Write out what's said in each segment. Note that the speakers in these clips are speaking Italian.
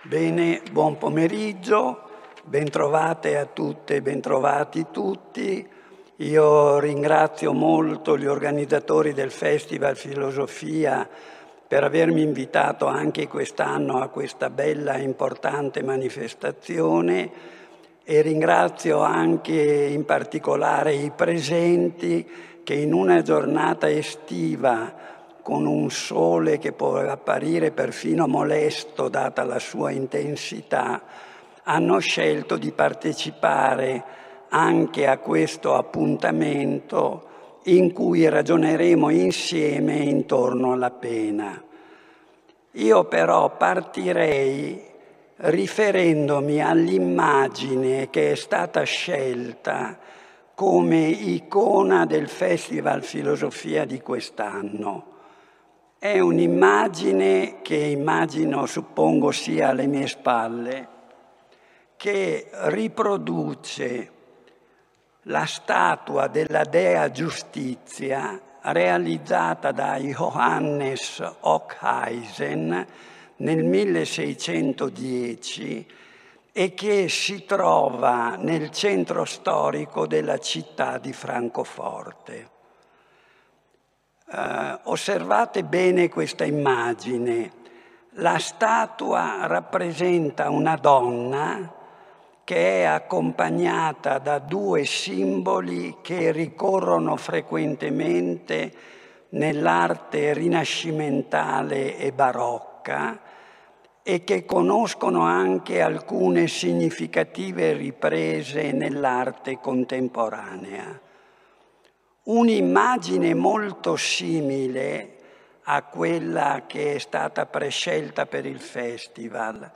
Bene, buon pomeriggio, bentrovate a tutte e bentrovati tutti. Io ringrazio molto gli organizzatori del Festival Filosofia per avermi invitato anche quest'anno a questa bella e importante manifestazione e ringrazio anche in particolare i presenti che in una giornata estiva con un sole che può apparire perfino molesto data la sua intensità, hanno scelto di partecipare anche a questo appuntamento in cui ragioneremo insieme intorno alla pena. Io però partirei riferendomi all'immagine che è stata scelta come icona del Festival Filosofia di quest'anno. È un'immagine che immagino, suppongo, sia alle mie spalle, che riproduce la statua della dea giustizia realizzata da Johannes Ockheisen nel 1610 e che si trova nel centro storico della città di Francoforte. Eh, osservate bene questa immagine. La statua rappresenta una donna che è accompagnata da due simboli che ricorrono frequentemente nell'arte rinascimentale e barocca e che conoscono anche alcune significative riprese nell'arte contemporanea. Un'immagine molto simile a quella che è stata prescelta per il festival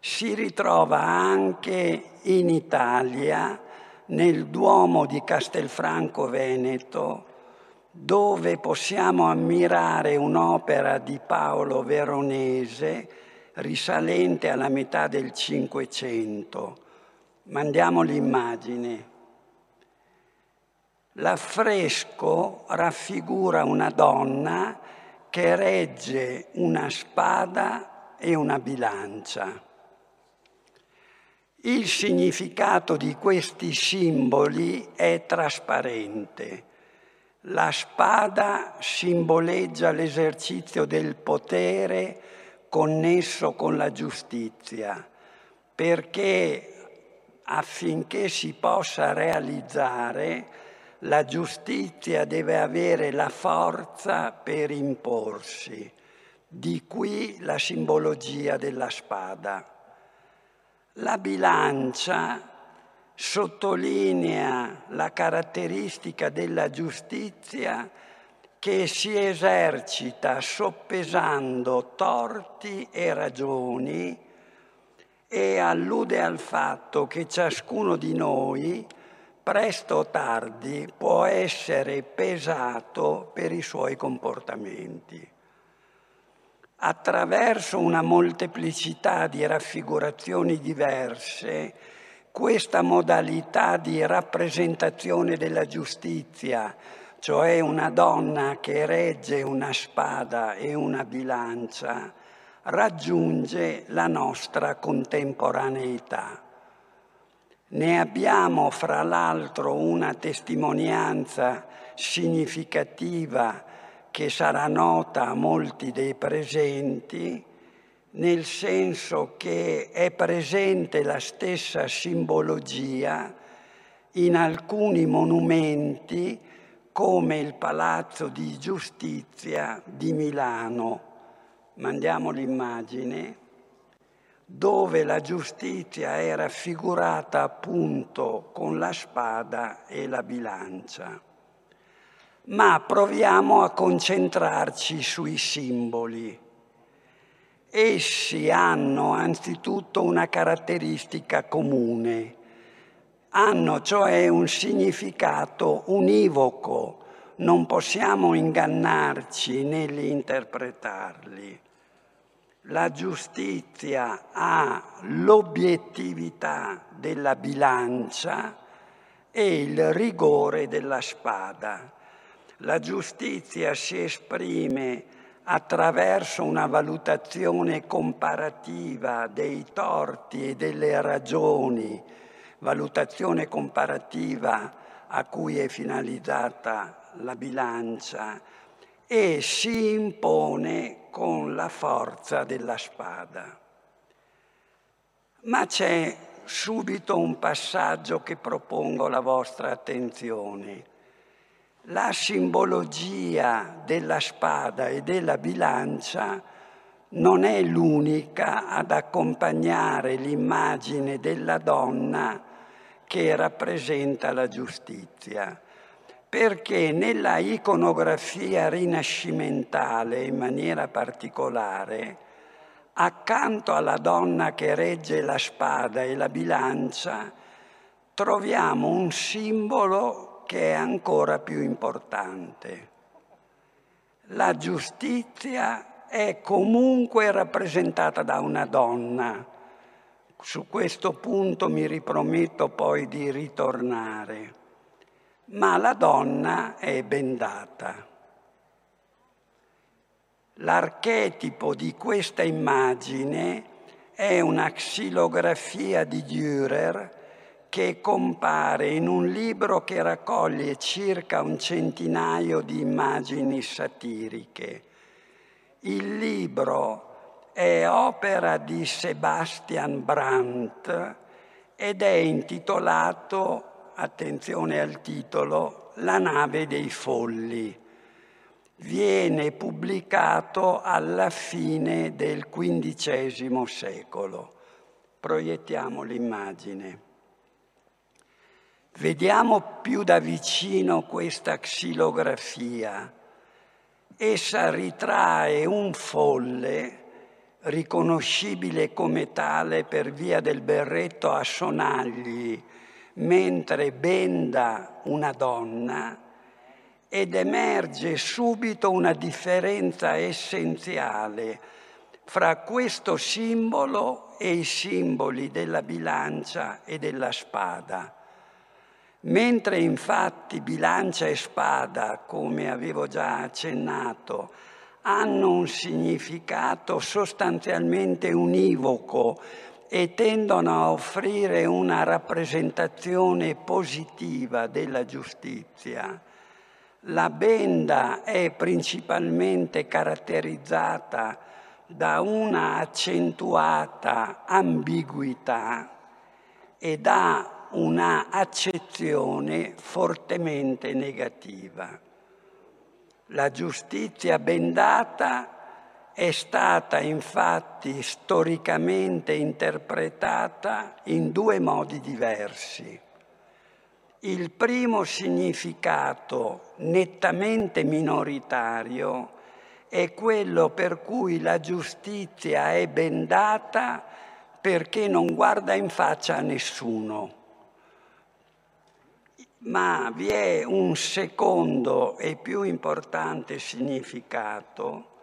si ritrova anche in Italia, nel Duomo di Castelfranco Veneto, dove possiamo ammirare un'opera di Paolo Veronese risalente alla metà del Cinquecento. Mandiamo l'immagine. L'affresco raffigura una donna che regge una spada e una bilancia. Il significato di questi simboli è trasparente. La spada simboleggia l'esercizio del potere connesso con la giustizia, perché affinché si possa realizzare la giustizia deve avere la forza per imporsi. Di qui la simbologia della spada. La bilancia sottolinea la caratteristica della giustizia che si esercita soppesando torti e ragioni e allude al fatto che ciascuno di noi, presto o tardi, può essere pesato per i suoi comportamenti attraverso una molteplicità di raffigurazioni diverse, questa modalità di rappresentazione della giustizia, cioè una donna che regge una spada e una bilancia, raggiunge la nostra contemporaneità. Ne abbiamo fra l'altro una testimonianza significativa che sarà nota a molti dei presenti, nel senso che è presente la stessa simbologia in alcuni monumenti come il Palazzo di Giustizia di Milano. Mandiamo l'immagine dove la giustizia è raffigurata appunto con la spada e la bilancia ma proviamo a concentrarci sui simboli. Essi hanno anzitutto una caratteristica comune, hanno cioè un significato univoco, non possiamo ingannarci nell'interpretarli. La giustizia ha l'obiettività della bilancia e il rigore della spada. La giustizia si esprime attraverso una valutazione comparativa dei torti e delle ragioni, valutazione comparativa a cui è finalizzata la bilancia, e si impone con la forza della spada. Ma c'è subito un passaggio che propongo alla vostra attenzione la simbologia della spada e della bilancia non è l'unica ad accompagnare l'immagine della donna che rappresenta la giustizia, perché nella iconografia rinascimentale in maniera particolare, accanto alla donna che regge la spada e la bilancia, troviamo un simbolo che è ancora più importante. La giustizia è comunque rappresentata da una donna. Su questo punto mi riprometto poi di ritornare. Ma la donna è bendata. L'archetipo di questa immagine è una xilografia di Dürer che compare in un libro che raccoglie circa un centinaio di immagini satiriche. Il libro è opera di Sebastian Brandt ed è intitolato, attenzione al titolo, La nave dei folli. Viene pubblicato alla fine del XV secolo. Proiettiamo l'immagine. Vediamo più da vicino questa xilografia. Essa ritrae un folle, riconoscibile come tale per via del berretto a sonagli, mentre benda una donna, ed emerge subito una differenza essenziale fra questo simbolo e i simboli della bilancia e della spada. Mentre infatti bilancia e spada, come avevo già accennato, hanno un significato sostanzialmente univoco e tendono a offrire una rappresentazione positiva della giustizia. La benda è principalmente caratterizzata da una accentuata ambiguità e da una accezione fortemente negativa. La giustizia bendata è stata infatti storicamente interpretata in due modi diversi. Il primo significato nettamente minoritario è quello per cui la giustizia è bendata perché non guarda in faccia a nessuno ma vi è un secondo e più importante significato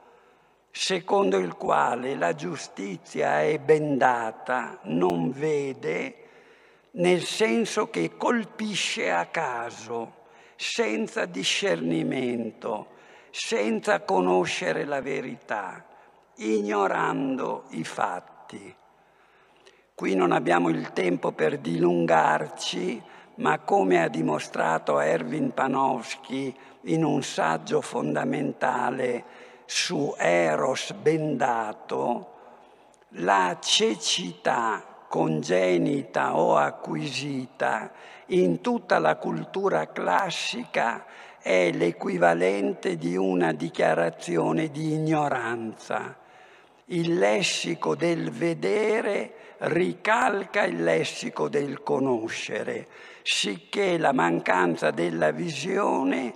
secondo il quale la giustizia è bendata, non vede, nel senso che colpisce a caso, senza discernimento, senza conoscere la verità, ignorando i fatti. Qui non abbiamo il tempo per dilungarci, ma come ha dimostrato Erwin Panofsky in un saggio fondamentale su Eros bendato, la cecità congenita o acquisita in tutta la cultura classica è l'equivalente di una dichiarazione di ignoranza. Il lessico del vedere ricalca il lessico del conoscere sicché la mancanza della visione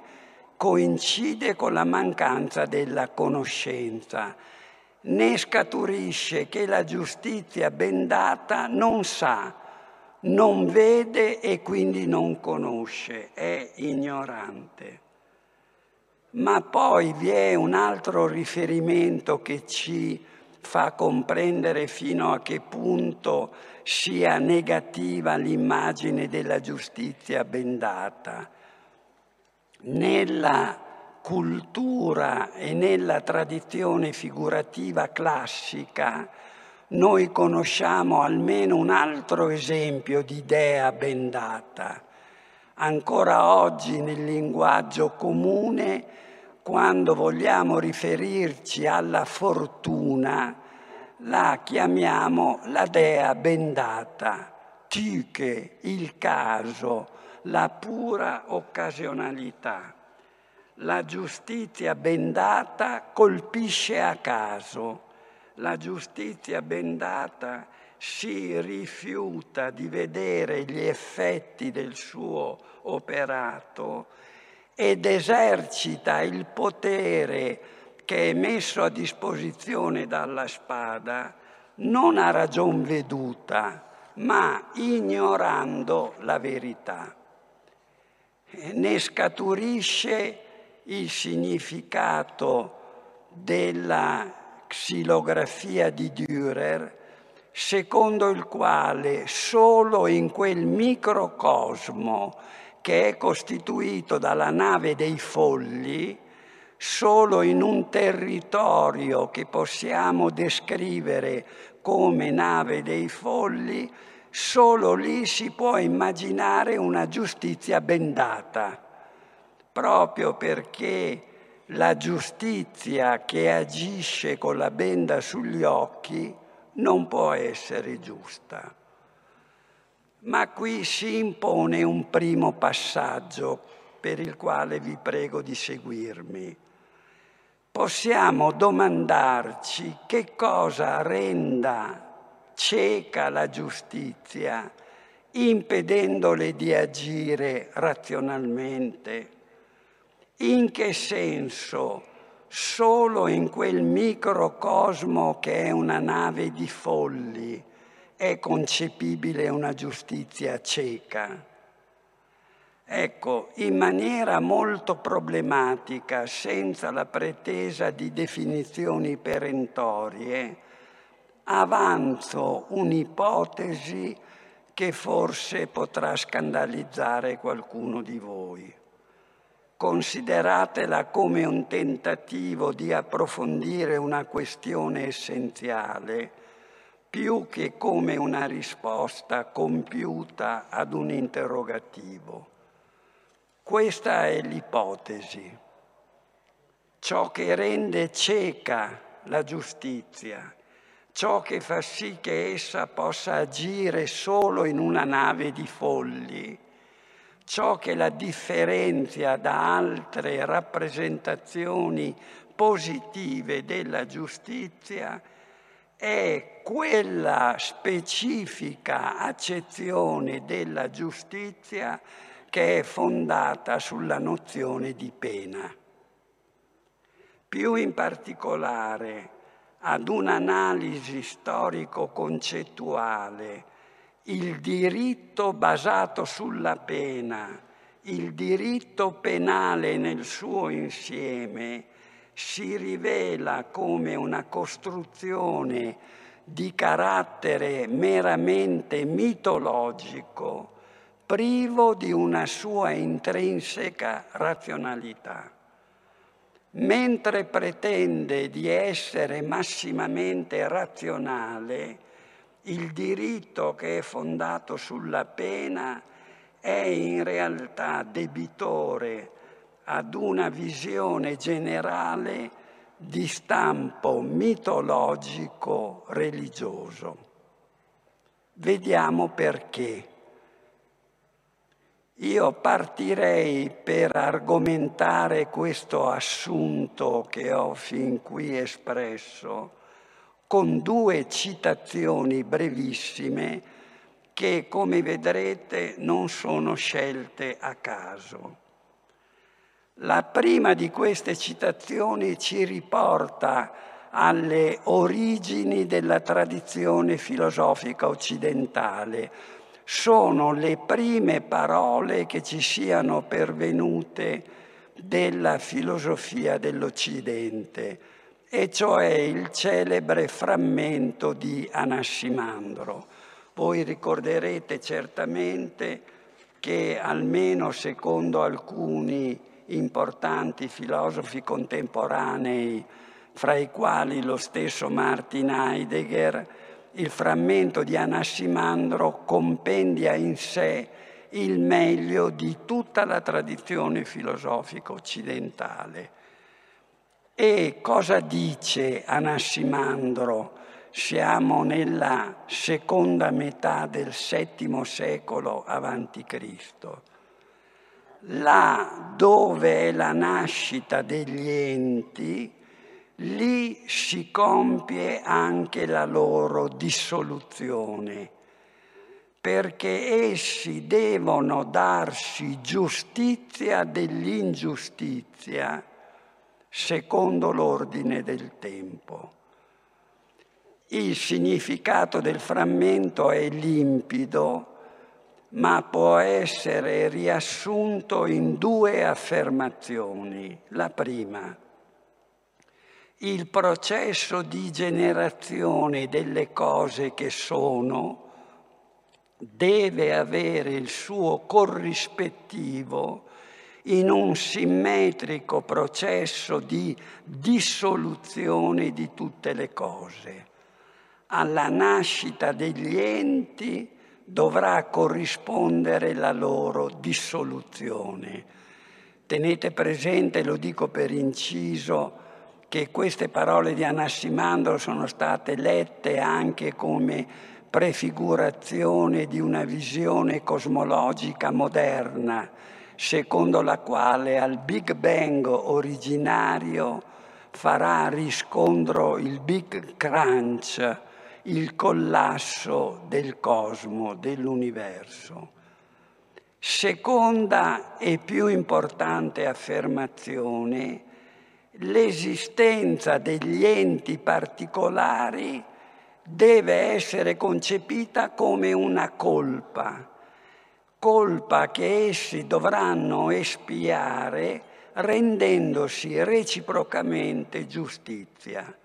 coincide con la mancanza della conoscenza. Ne scaturisce che la giustizia bendata non sa, non vede e quindi non conosce, è ignorante. Ma poi vi è un altro riferimento che ci fa comprendere fino a che punto sia negativa l'immagine della giustizia bendata. Nella cultura e nella tradizione figurativa classica noi conosciamo almeno un altro esempio di idea bendata. Ancora oggi nel linguaggio comune, quando vogliamo riferirci alla fortuna, la chiamiamo la dea bendata, tyche, il caso, la pura occasionalità. La giustizia bendata colpisce a caso la giustizia bendata si rifiuta di vedere gli effetti del suo operato ed esercita il potere che è messo a disposizione dalla spada non a ragion veduta, ma ignorando la verità. Ne scaturisce il significato della xilografia di Dürer, secondo il quale solo in quel microcosmo che è costituito dalla nave dei folli, solo in un territorio che possiamo descrivere come nave dei folli, solo lì si può immaginare una giustizia bendata, proprio perché la giustizia che agisce con la benda sugli occhi non può essere giusta. Ma qui si impone un primo passaggio per il quale vi prego di seguirmi. Possiamo domandarci che cosa renda cieca la giustizia, impedendole di agire razionalmente in che senso solo in quel microcosmo che è una nave di folli è concepibile una giustizia cieca? Ecco, in maniera molto problematica, senza la pretesa di definizioni perentorie, avanzo un'ipotesi che forse potrà scandalizzare qualcuno di voi consideratela come un tentativo di approfondire una questione essenziale, più che come una risposta compiuta ad un interrogativo. Questa è l'ipotesi. Ciò che rende cieca la giustizia, ciò che fa sì che essa possa agire solo in una nave di folli, ciò che la differenzia da altre rappresentazioni positive della giustizia è quella specifica accezione della giustizia che è fondata sulla nozione di pena. Più in particolare ad un'analisi storico-concettuale il diritto basato sulla pena, il diritto penale nel suo insieme si rivela come una costruzione di carattere meramente mitologico, privo di una sua intrinseca razionalità. Mentre pretende di essere massimamente razionale, il diritto che è fondato sulla pena è in realtà debitore ad una visione generale di stampo mitologico religioso. Vediamo perché. Io partirei per argomentare questo assunto che ho fin qui espresso con due citazioni brevissime che, come vedrete, non sono scelte a caso. La prima di queste citazioni ci riporta alle origini della tradizione filosofica occidentale. Sono le prime parole che ci siano pervenute della filosofia dell'Occidente e cioè il celebre frammento di Anassimandro. Voi ricorderete certamente che almeno secondo alcuni importanti filosofi contemporanei, fra i quali lo stesso Martin Heidegger, il frammento di Anassimandro compendia in sé il meglio di tutta la tradizione filosofica occidentale. E cosa dice Anassimandro? Siamo nella seconda metà del VII secolo Cristo. Là dove è la nascita degli enti, lì si compie anche la loro dissoluzione, perché essi devono darsi giustizia dell'ingiustizia secondo l'ordine del tempo. Il significato del frammento è limpido, ma può essere riassunto in due affermazioni. La prima, il processo di generazione delle cose che sono deve avere il suo corrispettivo in un simmetrico processo di dissoluzione di tutte le cose. Alla nascita degli enti dovrà corrispondere la loro dissoluzione. Tenete presente, lo dico per inciso, che queste parole di Anassimandro sono state lette anche come prefigurazione di una visione cosmologica moderna, secondo la quale al Big Bang originario farà riscontro il Big Crunch, il collasso del cosmo, dell'universo. Seconda e più importante affermazione, l'esistenza degli enti particolari deve essere concepita come una colpa, colpa che essi dovranno espiare rendendosi reciprocamente giustizia.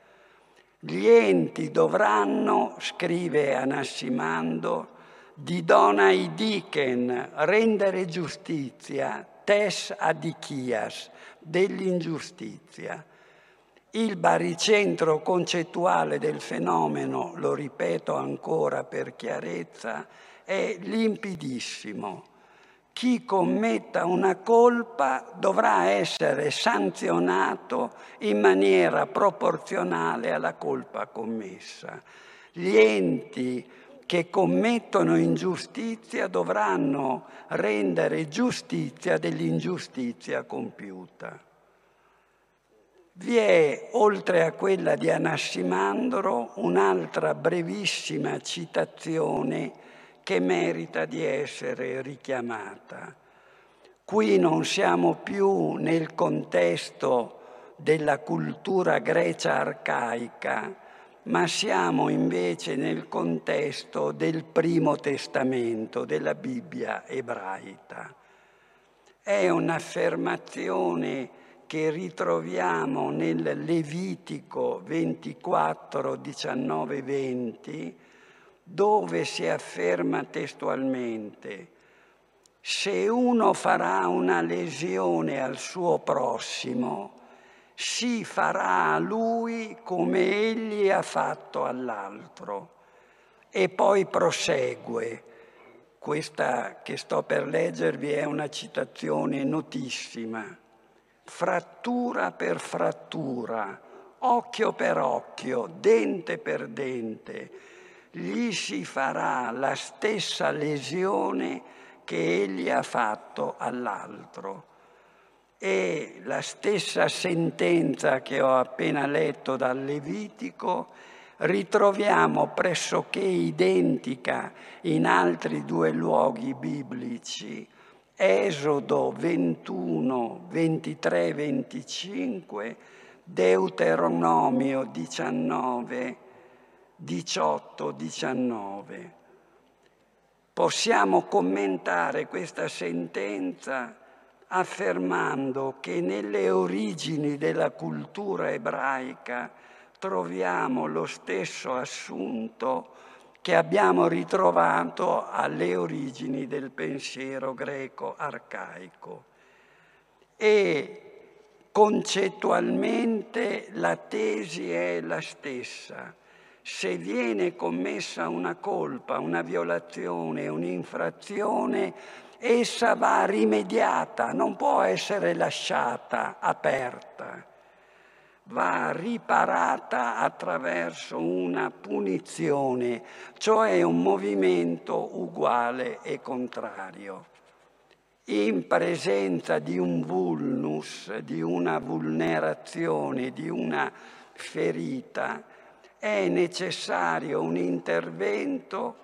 Gli enti dovranno, scrive Anassimando, di Donai Diken, rendere giustizia, tes adichias, dell'ingiustizia. Il baricentro concettuale del fenomeno, lo ripeto ancora per chiarezza, è limpidissimo. Chi commetta una colpa dovrà essere sanzionato in maniera proporzionale alla colpa commessa. Gli enti che commettono ingiustizia dovranno rendere giustizia dell'ingiustizia compiuta. Vi è, oltre a quella di Anassimandro, un'altra brevissima citazione che merita di essere richiamata. Qui non siamo più nel contesto della cultura grecia arcaica, ma siamo invece nel contesto del primo testamento, della Bibbia ebraica. È un'affermazione che ritroviamo nel Levitico 24, 19, 20, dove si afferma testualmente se uno farà una lesione al suo prossimo, si farà a lui come egli ha fatto all'altro. E poi prosegue. Questa che sto per leggervi è una citazione notissima. Frattura per frattura, occhio per occhio, dente per dente, gli si farà la stessa lesione che egli ha fatto all'altro. E la stessa sentenza che ho appena letto dal Levitico ritroviamo pressoché identica in altri due luoghi biblici. Esodo 21, 23, 25, Deuteronomio 19, 18, 19. Possiamo commentare questa sentenza affermando che nelle origini della cultura ebraica troviamo lo stesso assunto che abbiamo ritrovato alle origini del pensiero greco arcaico. e concettualmente la tesi è la stessa. Se viene commessa una colpa, una violazione, un'infrazione, essa va rimediata, non può essere lasciata aperta, va riparata attraverso una punizione, cioè un movimento uguale e contrario. In presenza di un vulnus, di una vulnerazione, di una ferita, è necessario un intervento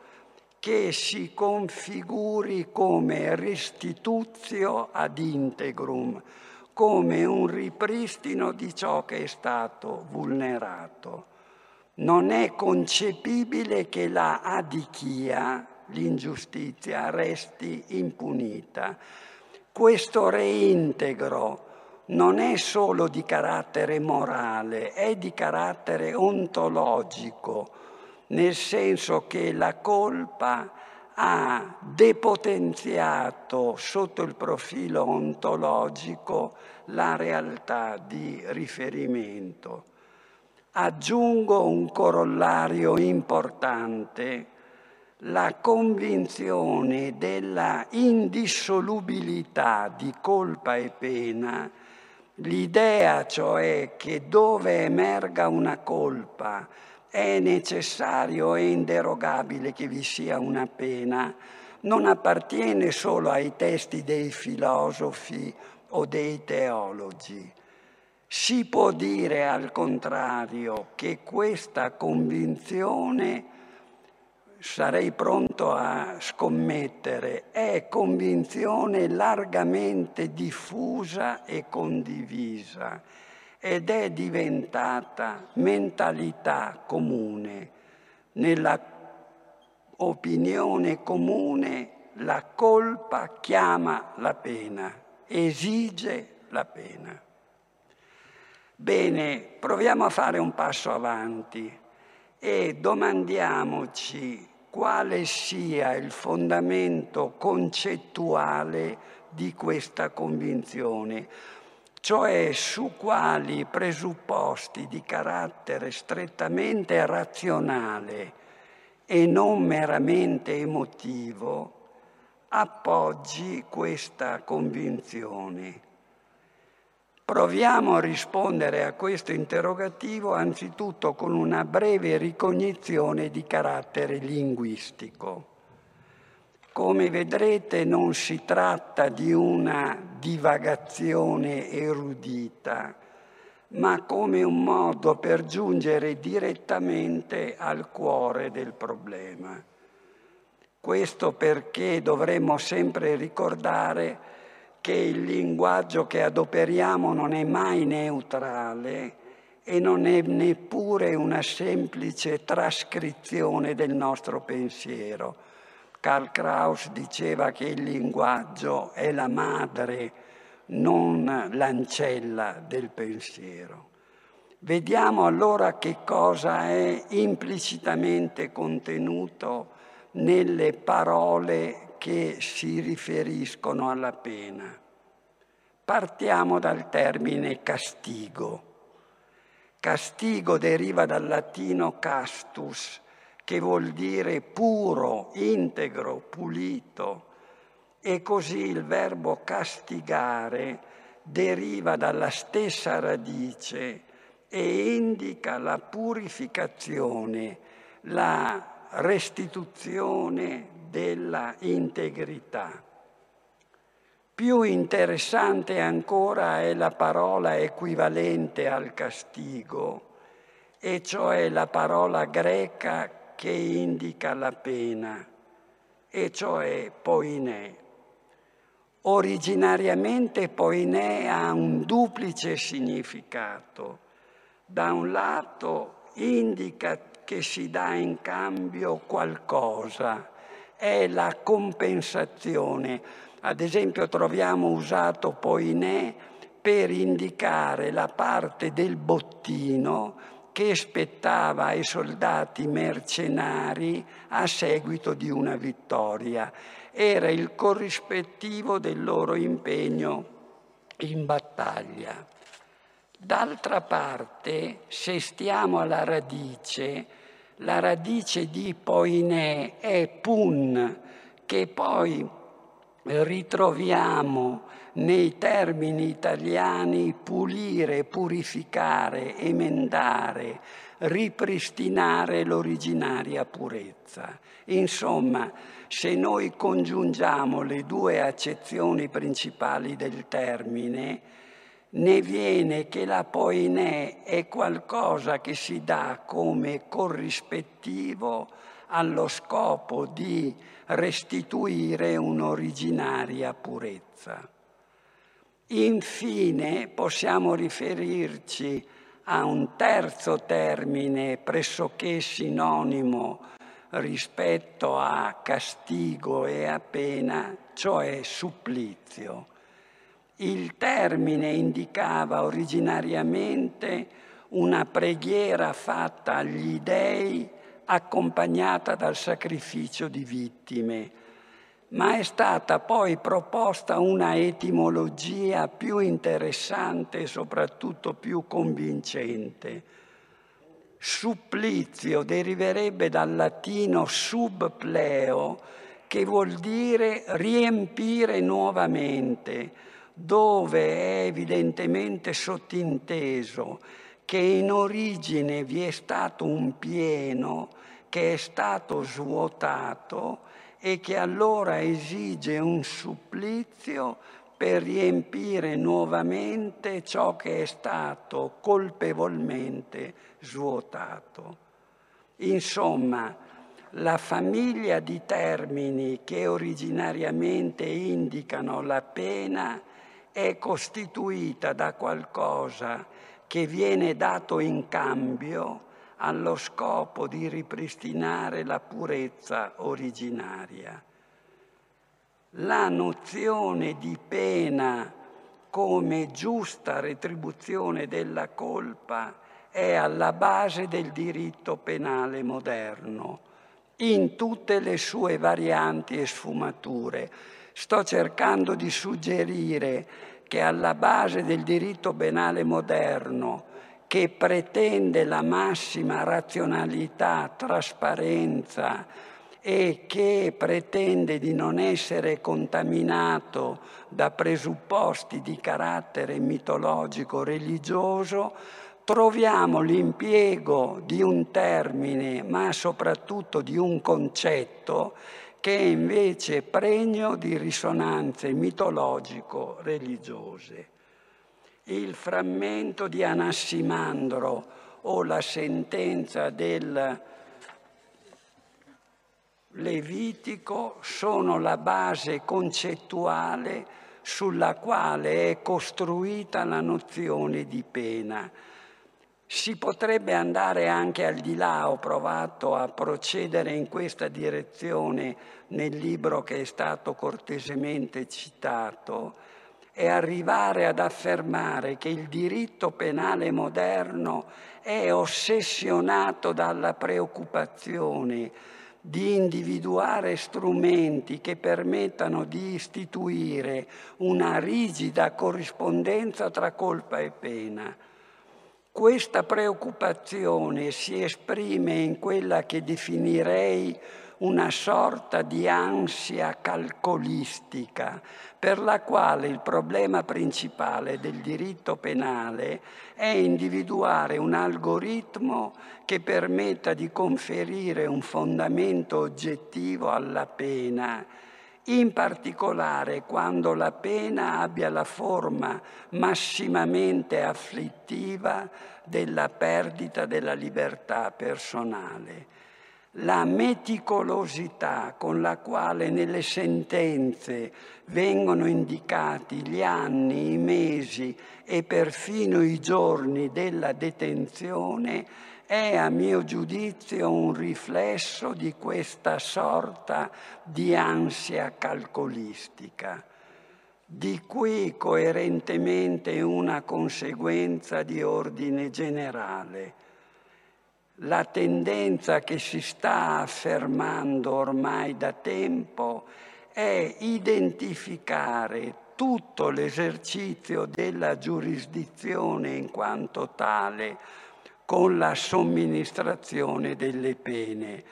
che si configuri come restituzio ad integrum, come un ripristino di ciò che è stato vulnerato. Non è concepibile che la adichia, l'ingiustizia, resti impunita. Questo reintegro non è solo di carattere morale, è di carattere ontologico nel senso che la colpa ha depotenziato sotto il profilo ontologico la realtà di riferimento. Aggiungo un corollario importante, la convinzione della indissolubilità di colpa e pena, l'idea cioè che dove emerga una colpa, è necessario e inderogabile che vi sia una pena, non appartiene solo ai testi dei filosofi o dei teologi. Si può dire al contrario che questa convinzione, sarei pronto a scommettere, è convinzione largamente diffusa e condivisa ed è diventata mentalità comune. Nella opinione comune la colpa chiama la pena, esige la pena. Bene, proviamo a fare un passo avanti e domandiamoci quale sia il fondamento concettuale di questa convinzione cioè su quali presupposti di carattere strettamente razionale e non meramente emotivo appoggi questa convinzione. Proviamo a rispondere a questo interrogativo anzitutto con una breve ricognizione di carattere linguistico. Come vedrete non si tratta di una divagazione erudita, ma come un modo per giungere direttamente al cuore del problema. Questo perché dovremmo sempre ricordare che il linguaggio che adoperiamo non è mai neutrale e non è neppure una semplice trascrizione del nostro pensiero Karl Kraus diceva che il linguaggio è la madre, non l'ancella del pensiero. Vediamo allora che cosa è implicitamente contenuto nelle parole che si riferiscono alla pena. Partiamo dal termine castigo. Castigo deriva dal latino castus, che vuol dire puro, integro, pulito. E così il verbo castigare deriva dalla stessa radice e indica la purificazione, la restituzione della integrità. Più interessante ancora è la parola equivalente al castigo, e cioè la parola greca che indica la pena, e cioè poinè. Originariamente poinè ha un duplice significato. Da un lato indica che si dà in cambio qualcosa, è la compensazione. Ad esempio troviamo usato poinè per indicare la parte del bottino che spettava ai soldati mercenari a seguito di una vittoria. Era il corrispettivo del loro impegno in battaglia. D'altra parte, se stiamo alla radice, la radice di poinè è pun, che poi ritroviamo nei termini italiani pulire, purificare, emendare, ripristinare l'originaria purezza. Insomma, se noi congiungiamo le due accezioni principali del termine, ne viene che la poinè è qualcosa che si dà come corrispettivo allo scopo di restituire un'originaria purezza. Infine possiamo riferirci a un terzo termine pressoché sinonimo rispetto a castigo e a pena, cioè supplizio. Il termine indicava originariamente una preghiera fatta agli dèi accompagnata dal sacrificio di vittime ma è stata poi proposta una etimologia più interessante e soprattutto più convincente. Supplizio deriverebbe dal latino subpleo, che vuol dire riempire nuovamente, dove è evidentemente sottinteso che in origine vi è stato un pieno che è stato svuotato e che allora esige un supplizio per riempire nuovamente ciò che è stato colpevolmente svuotato. Insomma, la famiglia di termini che originariamente indicano la pena è costituita da qualcosa che viene dato in cambio allo scopo di ripristinare la purezza originaria. La nozione di pena come giusta retribuzione della colpa è alla base del diritto penale moderno, in tutte le sue varianti e sfumature. Sto cercando di suggerire che alla base del diritto penale moderno che pretende la massima razionalità, trasparenza e che pretende di non essere contaminato da presupposti di carattere mitologico religioso, troviamo l'impiego di un termine, ma soprattutto di un concetto che è invece pregno di risonanze mitologico-religiose il frammento di Anassimandro o la sentenza del Levitico sono la base concettuale sulla quale è costruita la nozione di pena. Si potrebbe andare anche al di là, ho provato a procedere in questa direzione nel libro che è stato cortesemente citato, e arrivare ad affermare che il diritto penale moderno è ossessionato dalla preoccupazione di individuare strumenti che permettano di istituire una rigida corrispondenza tra colpa e pena. Questa preoccupazione si esprime in quella che definirei una sorta di ansia calcolistica per la quale il problema principale del diritto penale è individuare un algoritmo che permetta di conferire un fondamento oggettivo alla pena, in particolare quando la pena abbia la forma massimamente afflittiva della perdita della libertà personale la meticolosità con la quale nelle sentenze vengono indicati gli anni, i mesi e perfino i giorni della detenzione è a mio giudizio un riflesso di questa sorta di ansia calcolistica, di cui coerentemente una conseguenza di ordine generale la tendenza che si sta affermando ormai da tempo è identificare tutto l'esercizio della giurisdizione in quanto tale con la somministrazione delle pene.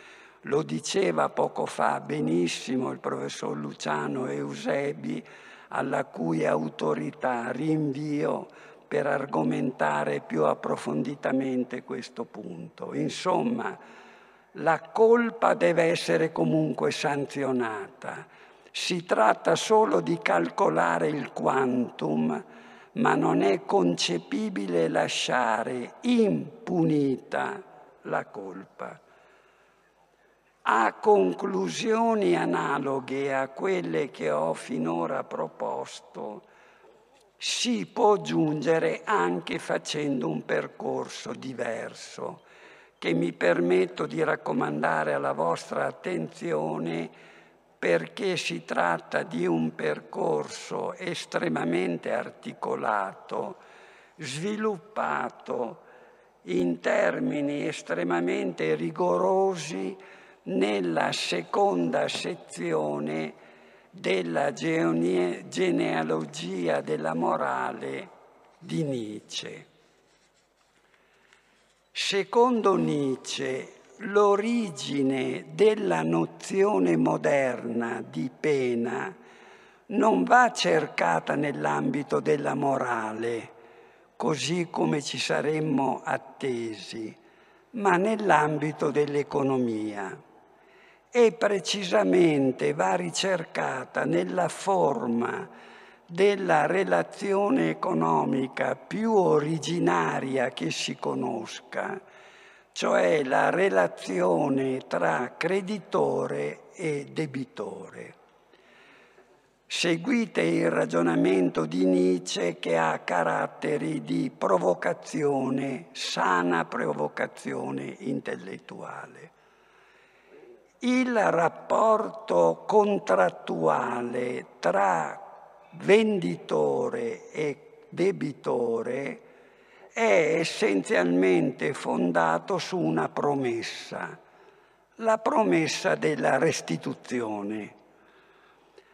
Lo diceva poco fa benissimo il professor Luciano Eusebi, alla cui autorità rinvio per argomentare più approfonditamente questo punto. Insomma, la colpa deve essere comunque sanzionata. Si tratta solo di calcolare il quantum, ma non è concepibile lasciare impunita la colpa. A conclusioni analoghe a quelle che ho finora proposto, si può giungere anche facendo un percorso diverso che mi permetto di raccomandare alla vostra attenzione perché si tratta di un percorso estremamente articolato, sviluppato in termini estremamente rigorosi nella seconda sezione della genealogia della morale di Nietzsche. Secondo Nietzsche, l'origine della nozione moderna di pena non va cercata nell'ambito della morale, così come ci saremmo attesi, ma nell'ambito dell'economia e precisamente va ricercata nella forma della relazione economica più originaria che si conosca, cioè la relazione tra creditore e debitore. Seguite il ragionamento di Nietzsche che ha caratteri di provocazione, sana provocazione intellettuale. Il rapporto contrattuale tra venditore e debitore è essenzialmente fondato su una promessa, la promessa della restituzione.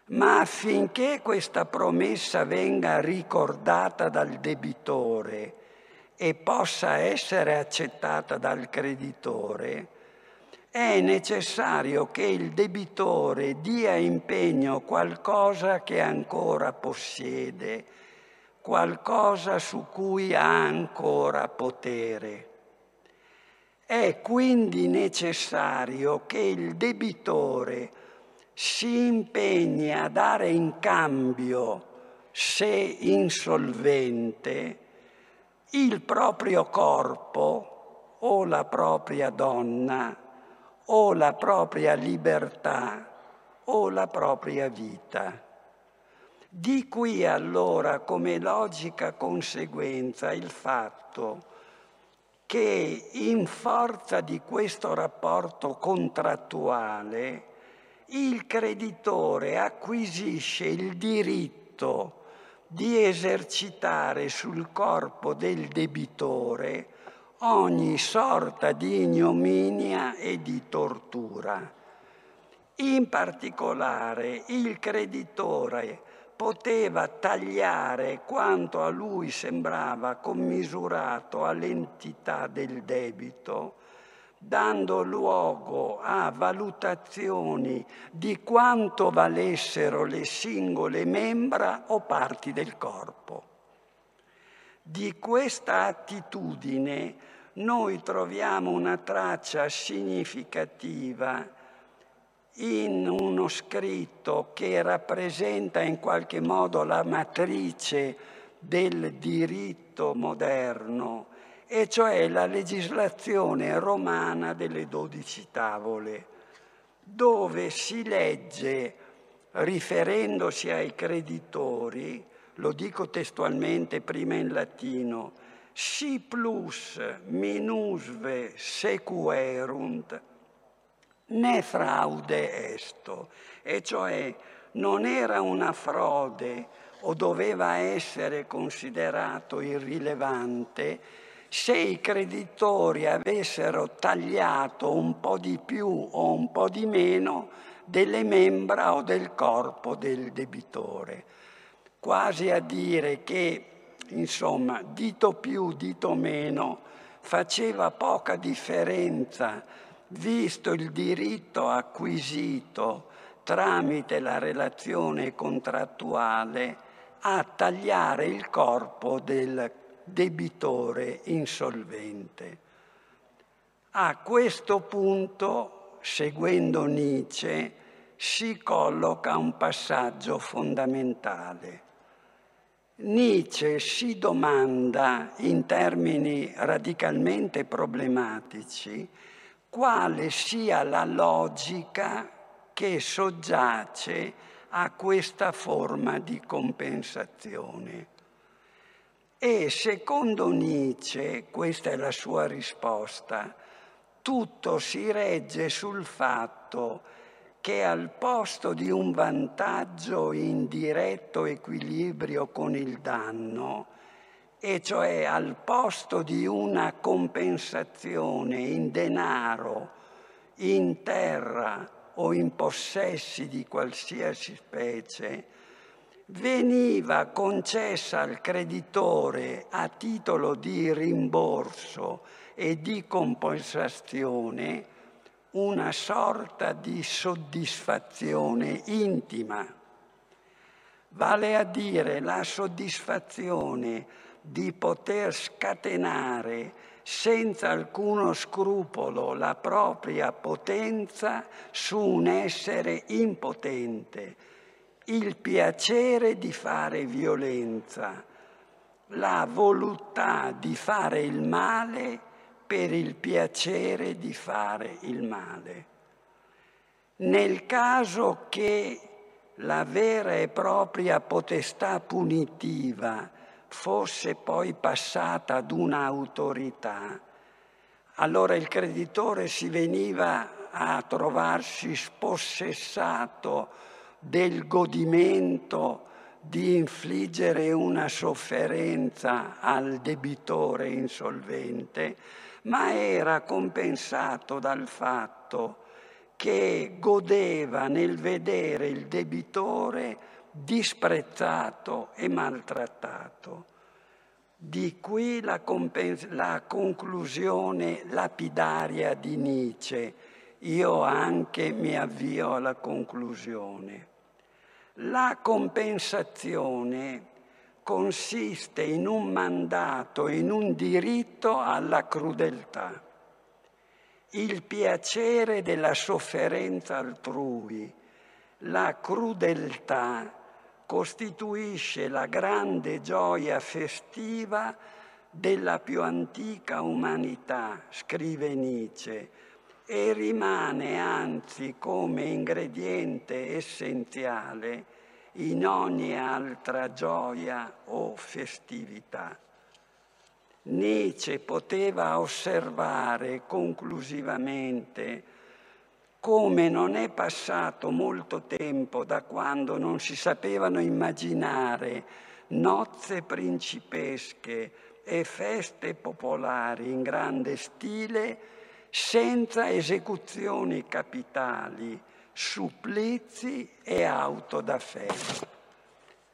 Ma affinché questa promessa venga ricordata dal debitore e possa essere accettata dal creditore, è necessario che il debitore dia impegno qualcosa che ancora possiede, qualcosa su cui ha ancora potere. È quindi necessario che il debitore si impegni a dare in cambio, se insolvente, il proprio corpo o la propria donna o la propria libertà o la propria vita. Di qui allora come logica conseguenza il fatto che in forza di questo rapporto contrattuale il creditore acquisisce il diritto di esercitare sul corpo del debitore ogni sorta di ignominia e di tortura. In particolare il creditore poteva tagliare quanto a lui sembrava commisurato all'entità del debito, dando luogo a valutazioni di quanto valessero le singole membra o parti del corpo. Di questa attitudine noi troviamo una traccia significativa in uno scritto che rappresenta in qualche modo la matrice del diritto moderno, e cioè la legislazione romana delle dodici tavole, dove si legge, riferendosi ai creditori, lo dico testualmente prima in latino, si plus minusve sequerunt ne fraude esto, e cioè non era una frode o doveva essere considerato irrilevante se i creditori avessero tagliato un po' di più o un po' di meno delle membra o del corpo del debitore. quasi a dire che, insomma, dito più, dito meno, faceva poca differenza visto il diritto acquisito tramite la relazione contrattuale a tagliare il corpo del debitore insolvente. A questo punto, seguendo Nietzsche, si colloca un passaggio fondamentale. Nietzsche si domanda in termini radicalmente problematici quale sia la logica che soggiace a questa forma di compensazione. E secondo Nietzsche, questa è la sua risposta, tutto si regge sul fatto che al posto di un vantaggio in diretto equilibrio con il danno, e cioè al posto di una compensazione in denaro, in terra o in possessi di qualsiasi specie, veniva concessa al creditore a titolo di rimborso e di compensazione una sorta di soddisfazione intima, vale a dire la soddisfazione di poter scatenare senza alcuno scrupolo la propria potenza su un essere impotente, il piacere di fare violenza, la voluttà di fare il male per il piacere di fare il male. Nel caso che la vera e propria potestà punitiva fosse poi passata ad un'autorità, allora il creditore si veniva a trovarsi spossessato del godimento di infliggere una sofferenza al debitore insolvente, ma era compensato dal fatto che godeva nel vedere il debitore disprezzato e maltrattato. Di qui la, compens- la, conclusione lapidaria di Nietzsche. Io anche mi avvio alla conclusione. La compensazione consiste in un mandato, in un diritto alla crudeltà. Il piacere della sofferenza altrui, la crudeltà costituisce la grande gioia festiva della più antica umanità, scrive Nietzsche, e rimane anzi come ingrediente essenziale in ogni altra gioia o festività. Nietzsche poteva osservare conclusivamente come non è passato molto tempo da quando non si sapevano immaginare nozze principesche e feste popolari in grande stile senza esecuzioni capitali supplizi e auto da fè.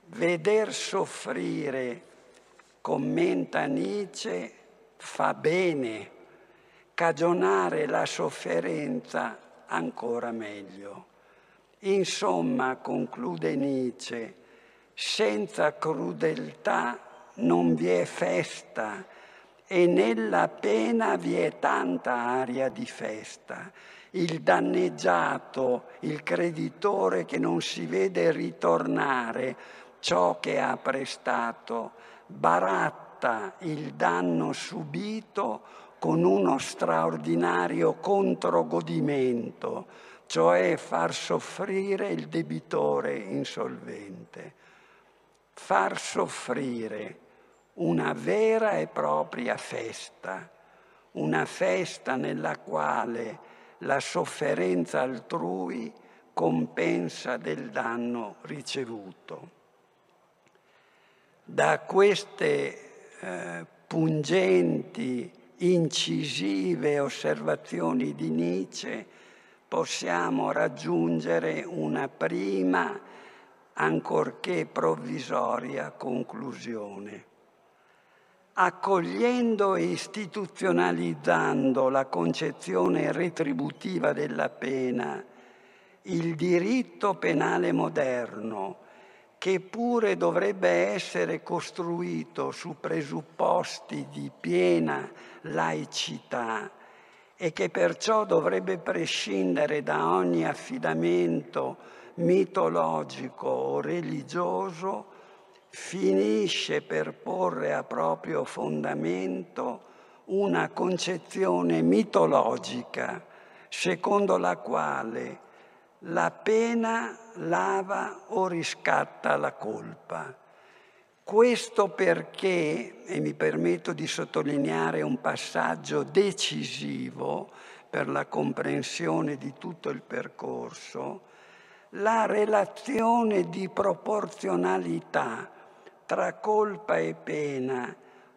Veder soffrire, commenta Nietzsche, fa bene, cagionare la sofferenza ancora meglio. Insomma, conclude Nietzsche, senza crudeltà non vi è festa e nella pena vi è tanta aria di festa il danneggiato, il creditore che non si vede ritornare ciò che ha prestato, baratta il danno subito con uno straordinario controgodimento, cioè far soffrire il debitore insolvente, far soffrire una vera e propria festa, una festa nella quale la sofferenza altrui compensa del danno ricevuto. Da queste eh, pungenti, incisive osservazioni di Nietzsche possiamo raggiungere una prima ancorché provvisoria conclusione. Accogliendo e istituzionalizzando la concezione retributiva della pena, il diritto penale moderno, che pure dovrebbe essere costruito su presupposti di piena laicità e che perciò dovrebbe prescindere da ogni affidamento mitologico o religioso, finisce per porre a proprio fondamento una concezione mitologica secondo la quale la pena lava o riscatta la colpa. Questo perché, e mi permetto di sottolineare un passaggio decisivo per la comprensione di tutto il percorso, la relazione di proporzionalità tra colpa e pena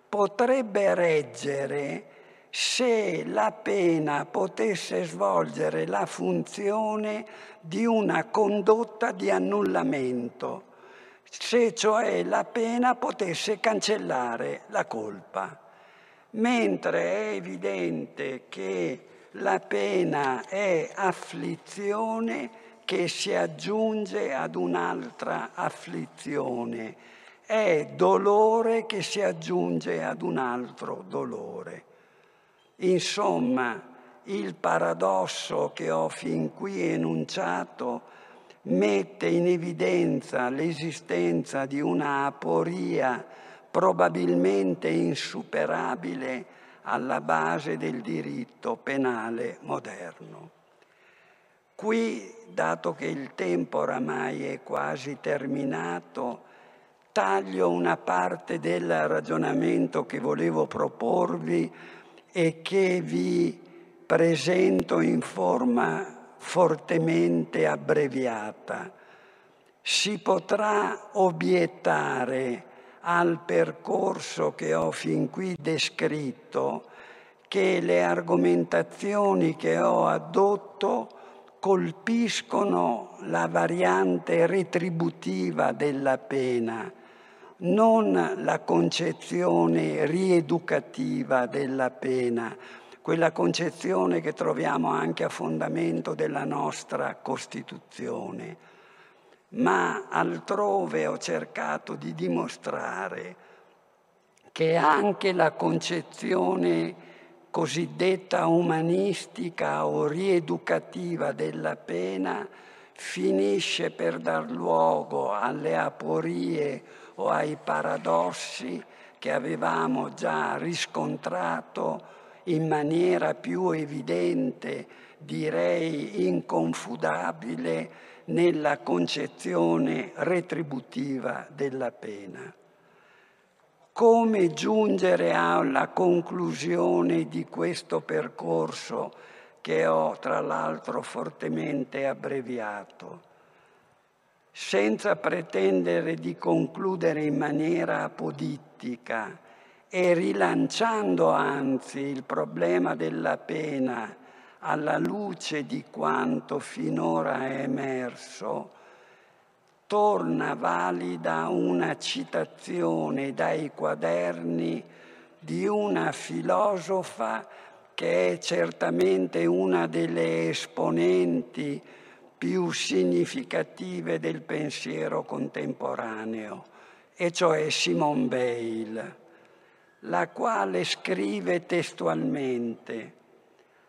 potrebbe reggere se la pena potesse svolgere la funzione di una condotta di annullamento, se cioè la pena potesse cancellare la colpa. Mentre è evidente che la pena è afflizione che si aggiunge ad un'altra afflizione, è dolore che si aggiunge ad un altro dolore. Insomma, il paradosso che ho fin qui enunciato mette in evidenza l'esistenza di una aporia probabilmente insuperabile alla base del diritto penale moderno. Qui, dato che il tempo oramai è quasi terminato, taglio una parte del ragionamento che volevo proporvi e che vi presento in forma fortemente abbreviata. Si potrà obiettare al percorso che ho fin qui descritto che le argomentazioni che ho addotto colpiscono la variante retributiva della pena non la concezione rieducativa della pena, quella concezione che troviamo anche a fondamento della nostra Costituzione, ma altrove ho cercato di dimostrare che anche la concezione cosiddetta umanistica o rieducativa della pena finisce per dar luogo alle aporie o ai paradossi che avevamo già riscontrato in maniera più evidente, direi inconfudabile, nella concezione retributiva della pena. Come giungere alla conclusione di questo percorso che ho tra l'altro fortemente abbreviato? Senza pretendere di concludere in maniera apodittica e rilanciando anzi il problema della pena alla luce di quanto finora è emerso, torna valida una citazione dai quaderni di una filosofa che è certamente una delle esponenti più significative del pensiero contemporaneo, e cioè Simone Weil, la quale scrive testualmente,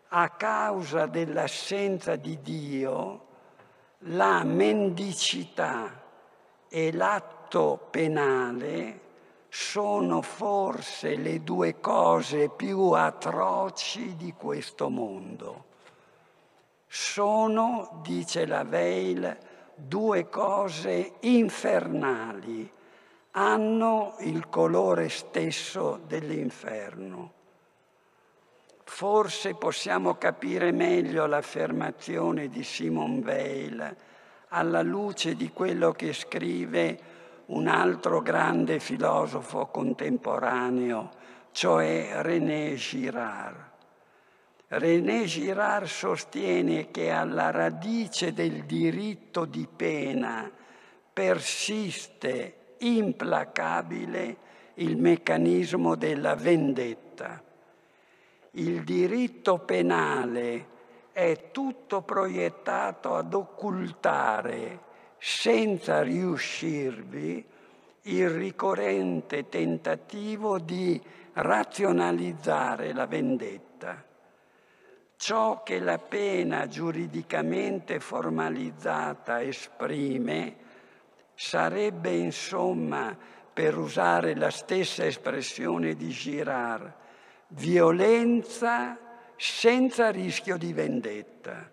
a causa dell'assenza di Dio, la mendicità e l'atto penale sono forse le due cose più atroci di questo mondo sono, dice la Veil, due cose infernali, hanno il colore stesso dell'inferno. Forse possiamo capire meglio l'affermazione di Simon Weil alla luce di quello che scrive un altro grande filosofo contemporaneo, cioè René Girard. René Girard sostiene che alla radice del diritto di pena persiste implacabile il meccanismo della vendetta. Il diritto penale è tutto proiettato ad occultare senza riuscirvi il ricorrente tentativo di razionalizzare la vendetta. Ciò che la pena giuridicamente formalizzata esprime sarebbe insomma, per usare la stessa espressione di Girard, violenza senza rischio di vendetta.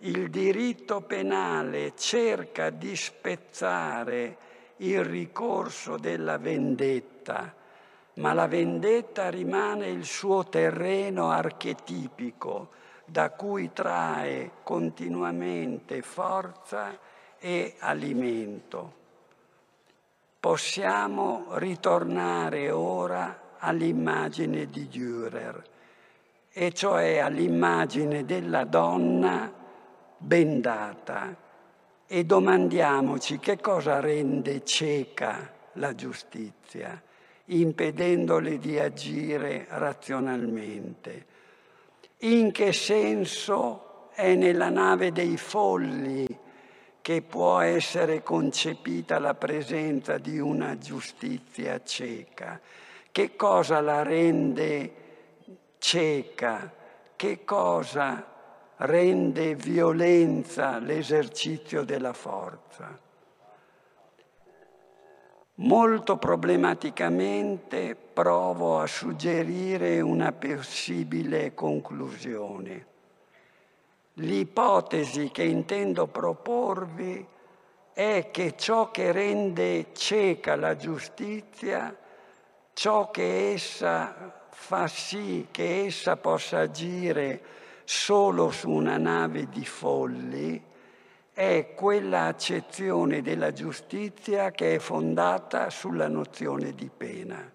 Il diritto penale cerca di spezzare il ricorso della vendetta, ma la vendetta rimane il suo terreno archetipico da cui trae continuamente forza e alimento. Possiamo ritornare ora all'immagine di Dürer, e cioè all'immagine della donna bendata e domandiamoci che cosa rende cieca la giustizia, impedendole di agire razionalmente. In che senso è nella nave dei folli che può essere concepita la presenza di una giustizia cieca? Che cosa la rende cieca? Che cosa rende violenza l'esercizio della forza. Molto problematicamente provo a suggerire una possibile conclusione. L'ipotesi che intendo proporvi è che ciò che rende cieca la giustizia, ciò che essa fa sì che essa possa agire solo su una nave di folli è quella accezione della giustizia che è fondata sulla nozione di pena.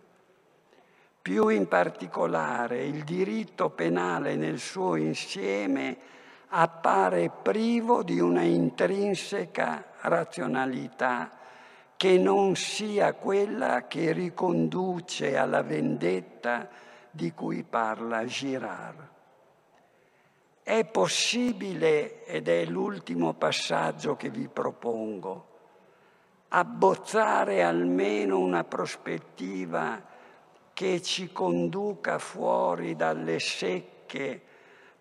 Più in particolare il diritto penale nel suo insieme appare privo di una intrinseca razionalità che non sia quella che riconduce alla vendetta di cui parla Girard. È possibile, ed è l'ultimo passaggio che vi propongo, abbozzare almeno una prospettiva che ci conduca fuori dalle secche,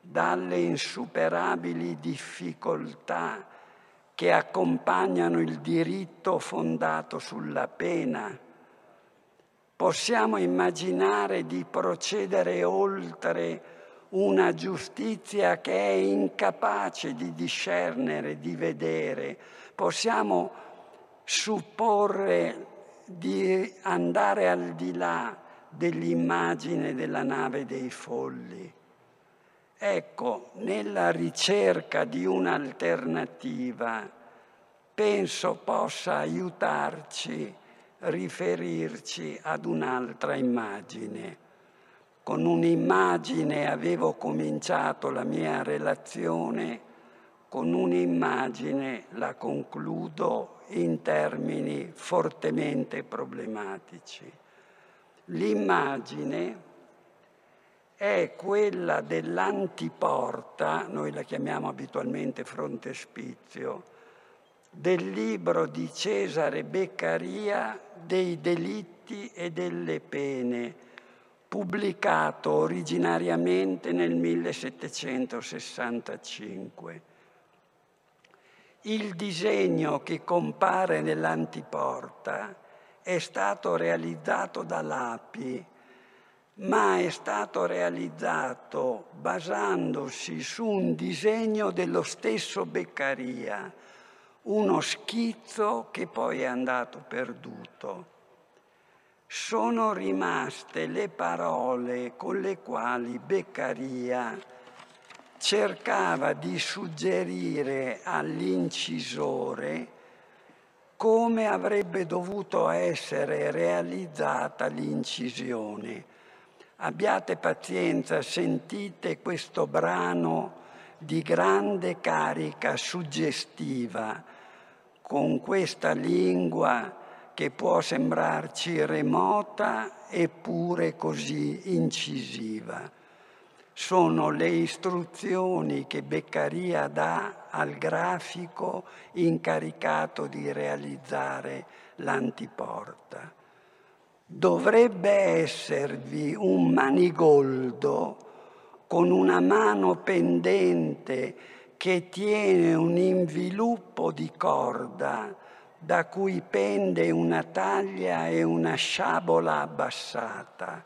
dalle insuperabili difficoltà che accompagnano il diritto fondato sulla pena. Possiamo immaginare di procedere oltre una giustizia che è incapace di discernere, di vedere. Possiamo supporre di andare al di là dell'immagine della nave dei folli. Ecco, nella ricerca di un'alternativa penso possa aiutarci riferirci ad un'altra immagine con un'immagine avevo cominciato la mia relazione, con un'immagine la concludo in termini fortemente problematici. L'immagine è quella dell'antiporta, noi la chiamiamo abitualmente frontespizio, del libro di Cesare Beccaria dei delitti e delle pene pubblicato originariamente nel 1765. Il disegno che compare nell'antiporta è stato realizzato da Lapi, ma è stato realizzato basandosi su un disegno dello stesso Beccaria, uno schizzo che poi è andato perduto sono rimaste le parole con le quali Beccaria cercava di suggerire all'incisore come avrebbe dovuto essere realizzata l'incisione. Abbiate pazienza, sentite questo brano di grande carica suggestiva con questa lingua che può sembrarci remota eppure così incisiva. Sono le istruzioni che Beccaria dà al grafico incaricato di realizzare l'antiporta. Dovrebbe esservi un manigoldo con una mano pendente che tiene un inviluppo di corda da cui pende una taglia e una sciabola abbassata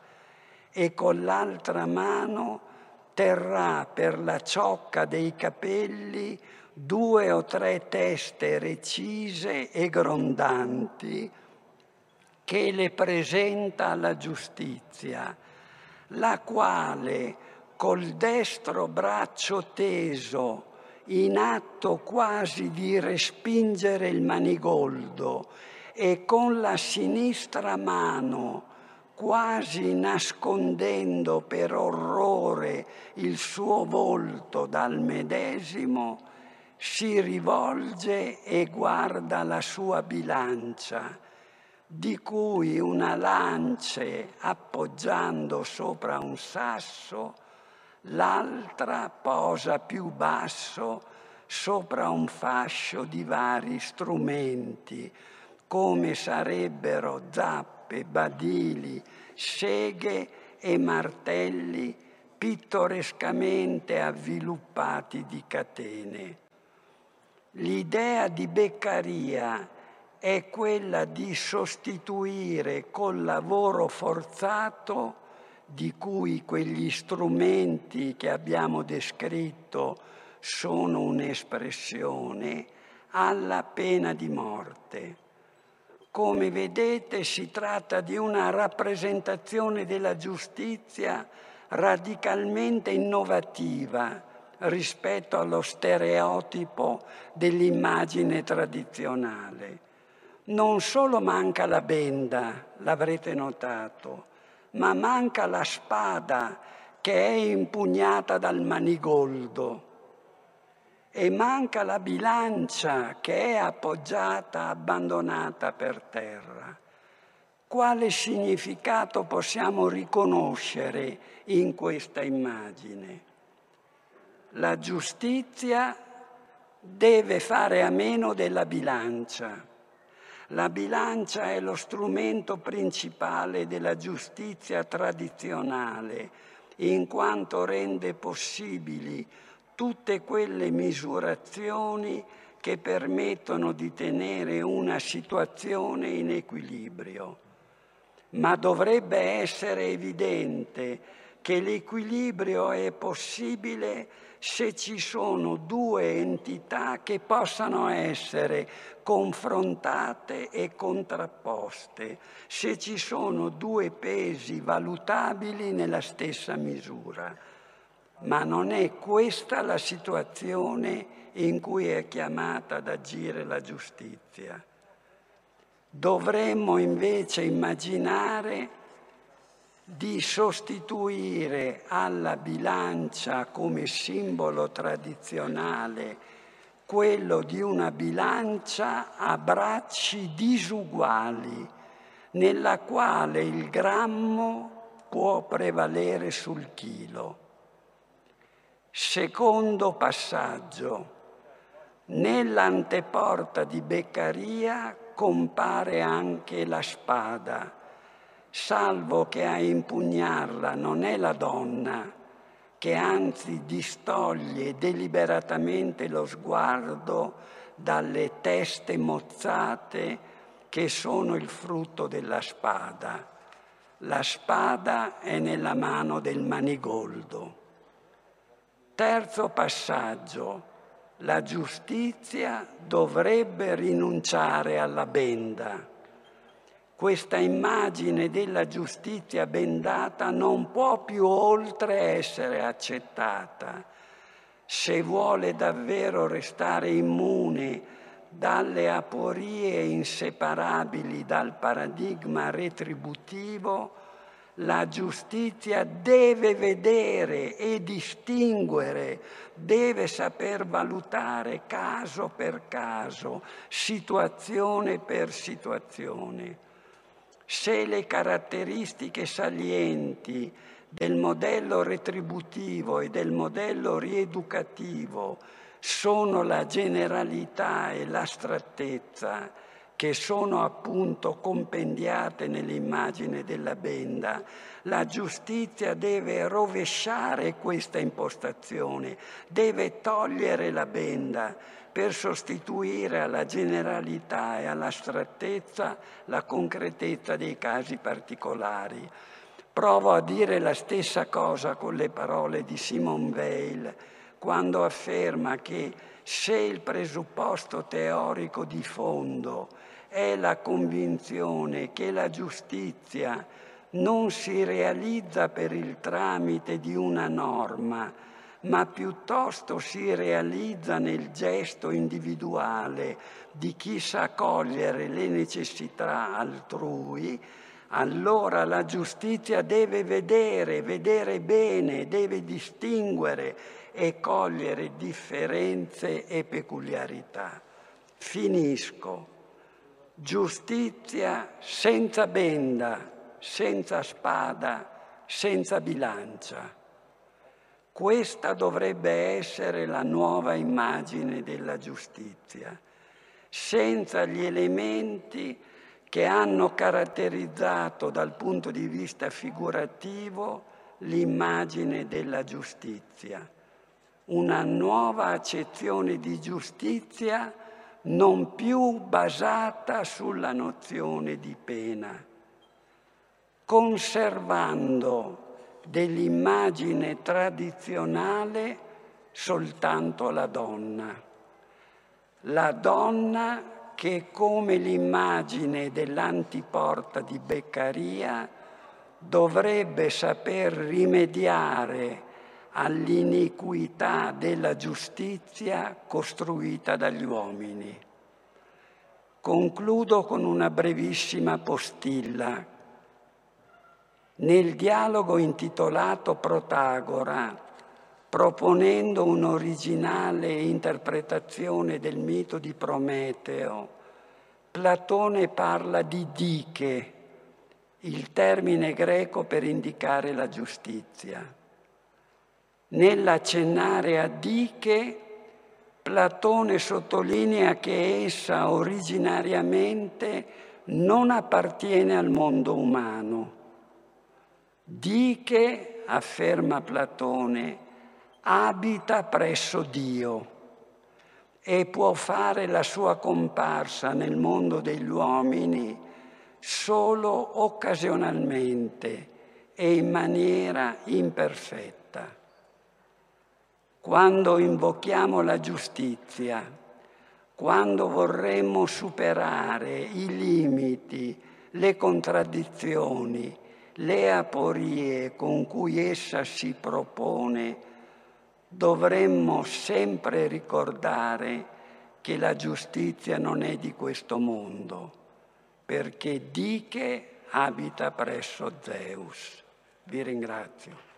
e con l'altra mano terrà per la ciocca dei capelli due o tre teste recise e grondanti che le presenta alla giustizia, la quale col destro braccio teso in atto quasi di respingere il manigoldo e con la sinistra mano quasi nascondendo per orrore il suo volto dal medesimo, si rivolge e guarda la sua bilancia, di cui una lance appoggiando sopra un sasso l'altra posa più basso sopra un fascio di vari strumenti, come sarebbero zappe, badili, seghe e martelli pittorescamente avviluppati di catene. L'idea di Beccaria è quella di sostituire col lavoro forzato di cui quegli strumenti che abbiamo descritto sono un'espressione, alla pena di morte. Come vedete si tratta di una rappresentazione della giustizia radicalmente innovativa rispetto allo stereotipo dell'immagine tradizionale. Non solo manca la benda, l'avrete notato, ma manca la spada che è impugnata dal manigoldo e manca la bilancia che è appoggiata, abbandonata per terra. Quale significato possiamo riconoscere in questa immagine? La giustizia deve fare a meno della bilancia la bilancia è lo strumento principale della giustizia tradizionale, in quanto rende possibili tutte quelle misurazioni che permettono di tenere una situazione in equilibrio. Ma dovrebbe essere evidente che l'equilibrio è possibile se ci sono due entità che possano essere confrontate e contrapposte, se ci sono due pesi valutabili nella stessa misura. Ma non è questa la situazione in cui è chiamata ad agire la giustizia. Dovremmo invece immaginare di sostituire alla bilancia come simbolo tradizionale quello di una bilancia a bracci disuguali, nella quale il grammo può prevalere sul chilo. Secondo passaggio. Nell'anteporta di Beccaria compare anche la spada salvo che a impugnarla non è la donna, che anzi distoglie deliberatamente lo sguardo dalle teste mozzate che sono il frutto della spada. La spada è nella mano del manigoldo. Terzo passaggio. La giustizia dovrebbe rinunciare alla benda questa immagine della giustizia bendata non può più oltre essere accettata se vuole davvero restare immune dalle aporie inseparabili dal paradigma retributivo, La giustizia deve vedere e distinguere, deve saper valutare caso per caso, situazione per situazione. Se le caratteristiche salienti del modello retributivo e del modello rieducativo sono la generalità e l'astrattezza che sono appunto compendiate nell'immagine della benda. La giustizia deve rovesciare questa impostazione, deve togliere la benda per sostituire alla generalità e all'astrattezza la concretezza dei casi particolari. Provo a dire la stessa cosa con le parole di Simone Weil quando afferma che se il presupposto teorico di fondo è la convinzione che la giustizia non si realizza per il tramite di una norma, ma piuttosto si realizza nel gesto individuale di chi sa cogliere le necessità altrui, allora la giustizia deve vedere, vedere bene, deve distinguere e cogliere differenze e peculiarità. Finisco. Giustizia senza benda, senza spada, senza bilancia. Questa dovrebbe essere la nuova immagine della giustizia, senza gli elementi che hanno caratterizzato dal punto di vista figurativo l'immagine della giustizia. Una nuova accezione di giustizia non più basata sulla nozione di pena, conservando dell'immagine tradizionale soltanto la donna. La donna che come l'immagine dell'antiporta di Beccaria dovrebbe saper rimediare all'iniquità della giustizia costruita dagli uomini. Concludo con una brevissima postilla. Nel dialogo intitolato Protagora, proponendo un'originale interpretazione del mito di Prometeo, Platone parla di diche, il termine greco per indicare la giustizia. Nell'accennare a diche, Platone sottolinea che essa originariamente non appartiene al mondo umano. Diche, afferma Platone, abita presso Dio e può fare la sua comparsa nel mondo degli uomini solo occasionalmente e in maniera imperfetta. Quando invochiamo la giustizia, quando vorremmo superare i limiti, le contraddizioni, le aporie con cui essa si propone, dovremmo sempre ricordare che la giustizia non è di questo mondo, perché Diche abita presso Zeus. Vi ringrazio.